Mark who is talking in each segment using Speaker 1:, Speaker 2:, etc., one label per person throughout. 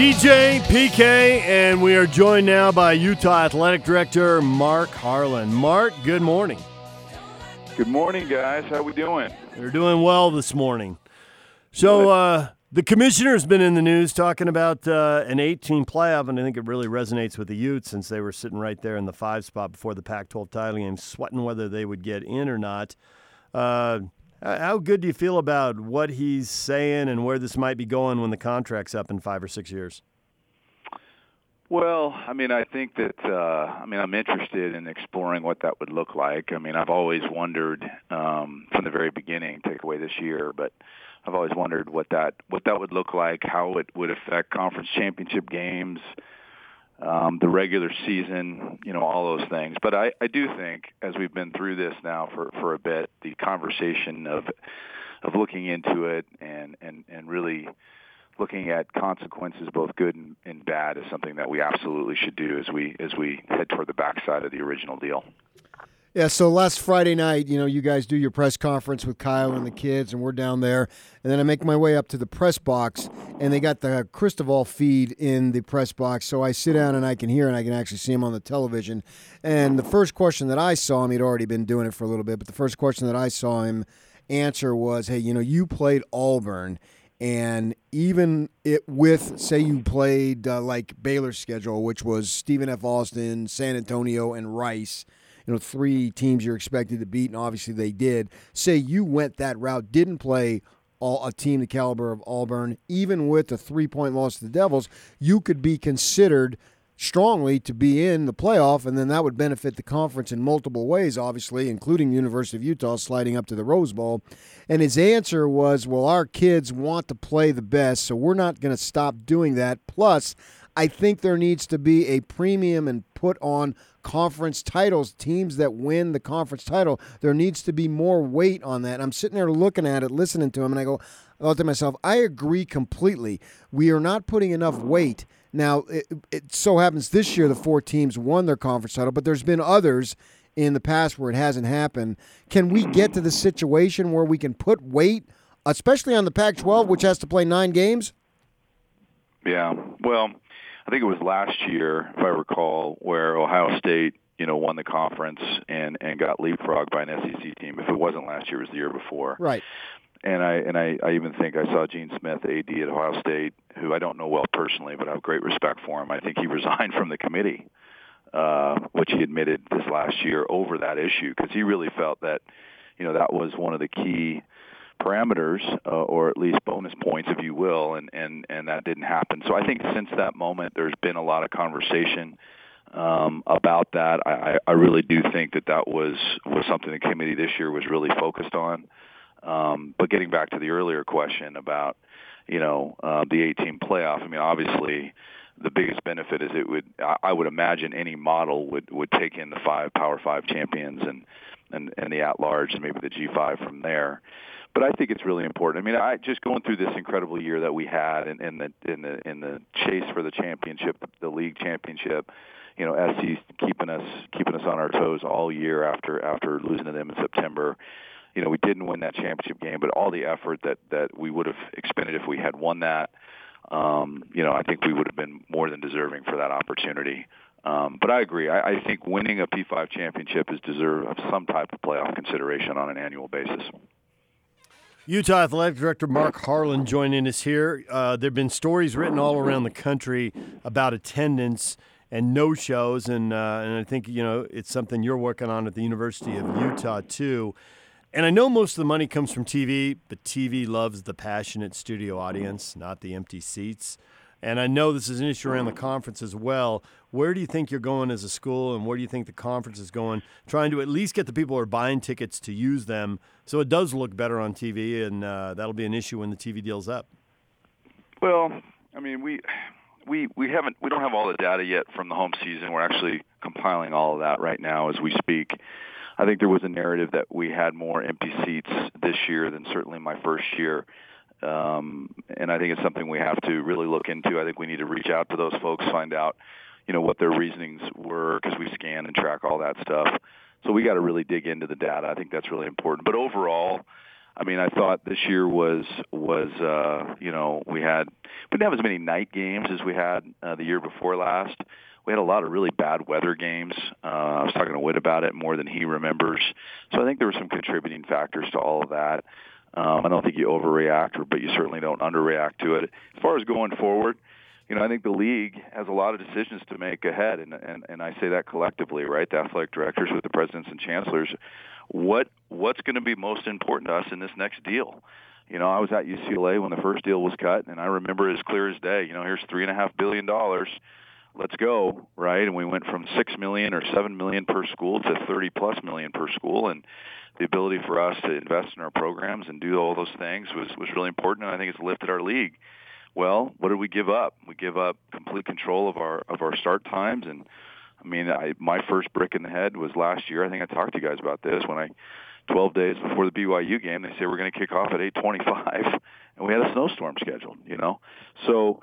Speaker 1: DJ PK, and we are joined now by Utah Athletic Director Mark Harlan. Mark, good morning.
Speaker 2: Good morning, guys. How are we doing?
Speaker 1: We're doing well this morning. So uh, the commissioner's been in the news talking about uh, an 18 playoff, and I think it really resonates with the Utes since they were sitting right there in the five spot before the Pac-12 title game, sweating whether they would get in or not. Uh, how good do you feel about what he's saying and where this might be going when the contract's up in five or six years?
Speaker 2: Well, I mean, I think that uh, I mean I'm interested in exploring what that would look like. I mean, I've always wondered um, from the very beginning, take away this year, but I've always wondered what that what that would look like, how it would affect conference championship games, um, the regular season, you know, all those things. But I, I do think, as we've been through this now for, for a bit, the conversation of of looking into it and and and really looking at consequences, both good and, and bad, is something that we absolutely should do as we as we head toward the backside of the original deal.
Speaker 3: Yeah, so last Friday night, you know, you guys do your press conference with Kyle and the kids, and we're down there. And then I make my way up to the press box, and they got the Cristobal feed in the press box. So I sit down and I can hear, and I can actually see him on the television. And the first question that I saw him, he'd already been doing it for a little bit, but the first question that I saw him answer was, "Hey, you know, you played Auburn." And even it with, say, you played uh, like Baylor's schedule, which was Stephen F. Austin, San Antonio, and Rice you know, three teams you're expected to beat, and obviously they did. Say you went that route, didn't play all, a team the caliber of Auburn, even with a three point loss to the Devils, you could be considered strongly to be in the playoff, and then that would benefit the conference in multiple ways, obviously, including University of Utah sliding up to the Rose Bowl. And his answer was, "Well, our kids want to play the best, so we're not going to stop doing that. Plus, I think there needs to be a premium and put on conference titles, teams that win the conference title. There needs to be more weight on that. I'm sitting there looking at it, listening to him, and I go, I thought to myself, I agree completely. We are not putting enough weight. Now, it, it so happens this year the four teams won their conference title, but there's been others in the past where it hasn't happened. Can we get to the situation where we can put weight, especially on the Pac 12, which has to play nine games?
Speaker 2: Yeah. Well, I think it was last year, if I recall, where Ohio State, you know, won the conference and and got leapfrogged by an SEC team. If it wasn't last year, it was the year before.
Speaker 3: Right.
Speaker 2: And I and I, I even think I saw Gene Smith, AD at Ohio State, who I don't know well personally, but I have great respect for him. I think he resigned from the committee, uh, which he admitted this last year over that issue because he really felt that, you know, that was one of the key parameters uh, or at least bonus points if you will and and and that didn't happen. So i think since that moment there's been a lot of conversation um, about that. I, I really do think that that was was something the committee this year was really focused on. Um, but getting back to the earlier question about you know uh, the 18 playoff I mean obviously the biggest benefit is it would I would imagine any model would would take in the five Power Five champions and and and the at large and maybe the G5 from there but I think it's really important. I mean, I just going through this incredible year that we had, and in, in the in the in the chase for the championship, the, league championship. You know, SC's keeping us keeping us on our toes all year after after losing to them in September. You know, we didn't win that championship game, but all the effort that that we would have expended if we had won that, um, you know, I think we would have been more than deserving for that opportunity. Um, but I agree. I, I think winning a P5 championship is deserve of some type of playoff consideration on an annual basis.
Speaker 1: Utah Athletic Director Mark Harlan joining us here. Uh, there have been stories written all around the country about attendance and no shows, and uh, and I think you know it's something you're working on at the University of Utah too. And I know most of the money comes from TV, but TV loves the passionate studio audience, not the empty seats. And I know this is an issue around the conference as well. Where do you think you're going as a school, and where do you think the conference is going? Trying to at least get the people who are buying tickets to use them so it does look better on TV, and uh, that'll be an issue when the TV deal's up.
Speaker 2: Well, I mean, we we we haven't we don't have all the data yet from the home season. We're actually compiling all of that right now as we speak. I think there was a narrative that we had more empty seats this year than certainly my first year. Um, and I think it's something we have to really look into. I think we need to reach out to those folks, find out, you know, what their reasonings were, because we scan and track all that stuff. So we got to really dig into the data. I think that's really important. But overall, I mean, I thought this year was was uh, you know we had we didn't have as many night games as we had uh, the year before last. We had a lot of really bad weather games. Uh, I was talking to Whit about it more than he remembers. So I think there were some contributing factors to all of that. Um, I don't think you overreact, but you certainly don't underreact to it. As far as going forward, you know, I think the league has a lot of decisions to make ahead, and and, and I say that collectively, right? The athletic directors with the presidents and chancellors. What what's going to be most important to us in this next deal? You know, I was at UCLA when the first deal was cut, and I remember as clear as day. You know, here's three and a half billion dollars let's go, right? And we went from six million or seven million per school to thirty plus million per school, and the ability for us to invest in our programs and do all those things was was really important, and I think it's lifted our league. Well, what did we give up? We give up complete control of our of our start times, and I mean, I, my first brick in the head was last year. I think I talked to you guys about this when I. 12 days before the BYU game, they say we're going to kick off at 8:25, and we had a snowstorm scheduled. You know, so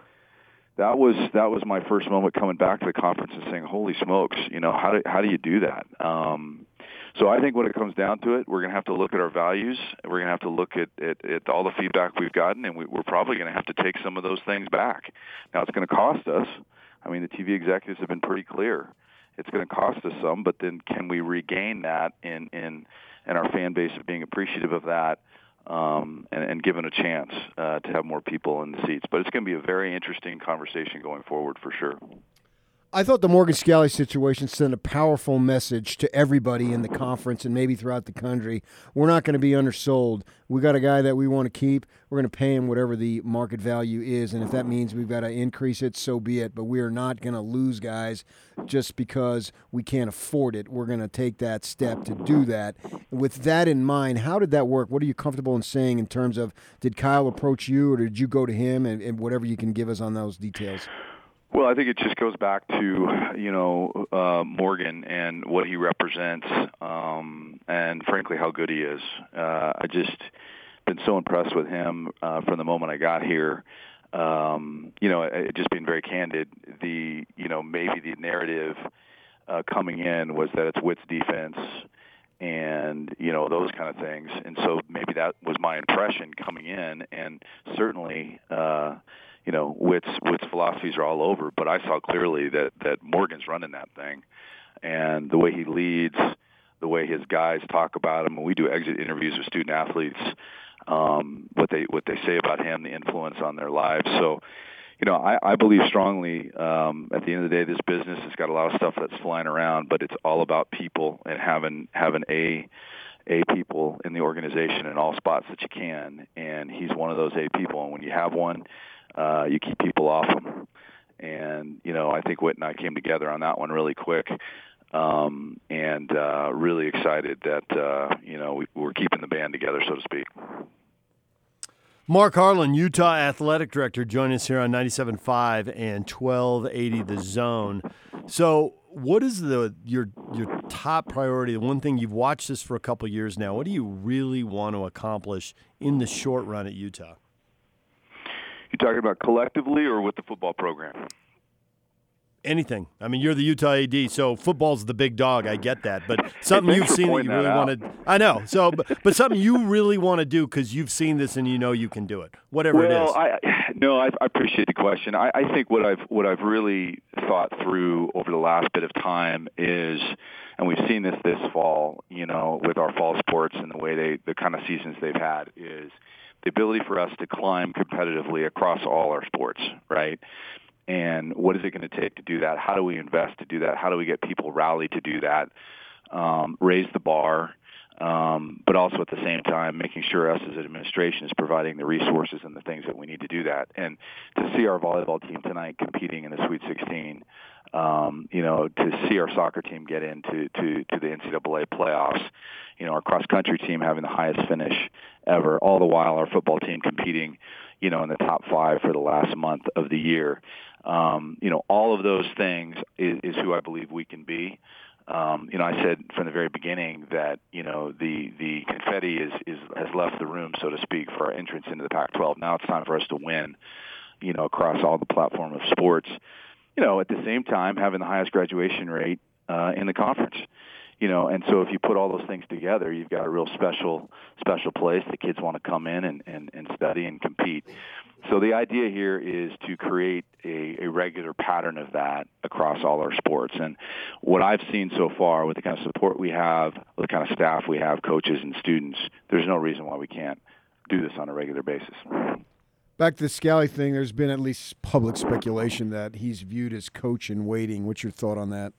Speaker 2: that was that was my first moment coming back to the conference and saying, "Holy smokes! You know how do how do you do that?" Um, so I think when it comes down to it, we're going to have to look at our values. We're going to have to look at, at, at all the feedback we've gotten, and we, we're probably going to have to take some of those things back. Now it's going to cost us. I mean, the TV executives have been pretty clear. It's going to cost us some, but then can we regain that in in in our fan base of being appreciative of that? Um, and, and given a chance uh, to have more people in the seats. But it's going to be a very interesting conversation going forward for sure.
Speaker 3: I thought the Morgan Scalley situation sent a powerful message to everybody in the conference and maybe throughout the country. We're not going to be undersold. We got a guy that we want to keep. We're going to pay him whatever the market value is, and if that means we've got to increase it, so be it. But we are not going to lose guys just because we can't afford it. We're going to take that step to do that. With that in mind, how did that work? What are you comfortable in saying in terms of did Kyle approach you, or did you go to him, and, and whatever you can give us on those details?
Speaker 2: Well, I think it just goes back to you know uh, Morgan and what he represents, um, and frankly how good he is. Uh, I just been so impressed with him uh, from the moment I got here. Um, you know, it, just being very candid, the you know maybe the narrative uh, coming in was that it's Whit's defense and you know those kind of things, and so maybe that was my impression coming in, and certainly. Uh, you know, Whit's Whit's philosophies are all over, but I saw clearly that that Morgan's running that thing, and the way he leads, the way his guys talk about him. When we do exit interviews with student athletes, um, what they what they say about him, the influence on their lives. So, you know, I, I believe strongly. Um, at the end of the day, this business has got a lot of stuff that's flying around, but it's all about people and having having a a people in the organization in all spots that you can. And he's one of those A people. And when you have one, uh, you keep people off them. And you know, I think Whit and I came together on that one really quick, um, and uh, really excited that uh, you know we, we're keeping the band together, so to speak.
Speaker 1: Mark Harlan, Utah Athletic Director, join us here on 97.5 and 1280 The Zone. So, what is the your your top priority? The one thing you've watched this for a couple years now. What do you really want to accomplish in the short run at Utah?
Speaker 2: You talking about collectively or with the football program?
Speaker 1: Anything. I mean, you're the Utah AD, so football's the big dog. I get that, but something you've seen that you really want to. I know. So, but, but something you really want to do because you've seen this and you know you can do it. Whatever
Speaker 2: well,
Speaker 1: it is.
Speaker 2: I, no, I, I appreciate the question. I, I think what I've what I've really thought through over the last bit of time is, and we've seen this this fall, you know, with our fall sports and the way they the kind of seasons they've had is the ability for us to climb competitively across all our sports, right? And what is it going to take to do that? How do we invest to do that? How do we get people rallied to do that? Um, raise the bar, um, but also at the same time making sure us as an administration is providing the resources and the things that we need to do that. And to see our volleyball team tonight competing in the Sweet 16, um, you know, to see our soccer team get into to, to the NCAA playoffs, you know, our cross country team having the highest finish ever, all the while our football team competing, you know, in the top five for the last month of the year. Um, you know, all of those things is, is who I believe we can be. Um, you know, I said from the very beginning that you know the the confetti is, is has left the room, so to speak, for our entrance into the Pac-12. Now it's time for us to win. You know, across all the platform of sports. You know, at the same time, having the highest graduation rate uh, in the conference you know, and so if you put all those things together, you've got a real special special place. The kids want to come in and, and, and study and compete. So the idea here is to create a, a regular pattern of that across all our sports. And what I've seen so far with the kind of support we have, with the kind of staff we have, coaches and students, there's no reason why we can't do this on a regular basis.
Speaker 3: Back to the Scalley thing, there's been at least public speculation that he's viewed as coach in waiting. What's your thought on that?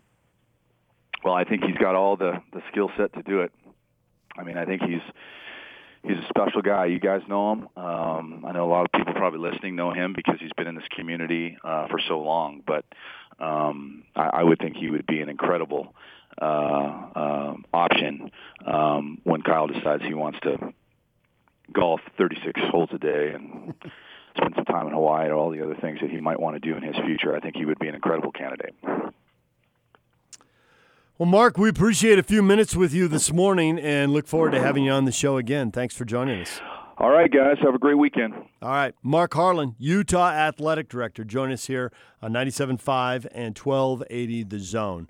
Speaker 2: Well, I think he's got all the the skill set to do it. I mean, I think he's he's a special guy. You guys know him. Um, I know a lot of people probably listening know him because he's been in this community uh, for so long. But um, I, I would think he would be an incredible uh, uh, option um, when Kyle decides he wants to golf 36 holes a day and spend some time in Hawaii and all the other things that he might want to do in his future. I think he would be an incredible candidate.
Speaker 1: Well, Mark, we appreciate a few minutes with you this morning and look forward to having you on the show again. Thanks for joining us.
Speaker 2: All right, guys. Have a great weekend.
Speaker 1: All right. Mark Harlan, Utah Athletic Director, join us here on 97.5 and 1280 The Zone.